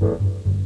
嗯。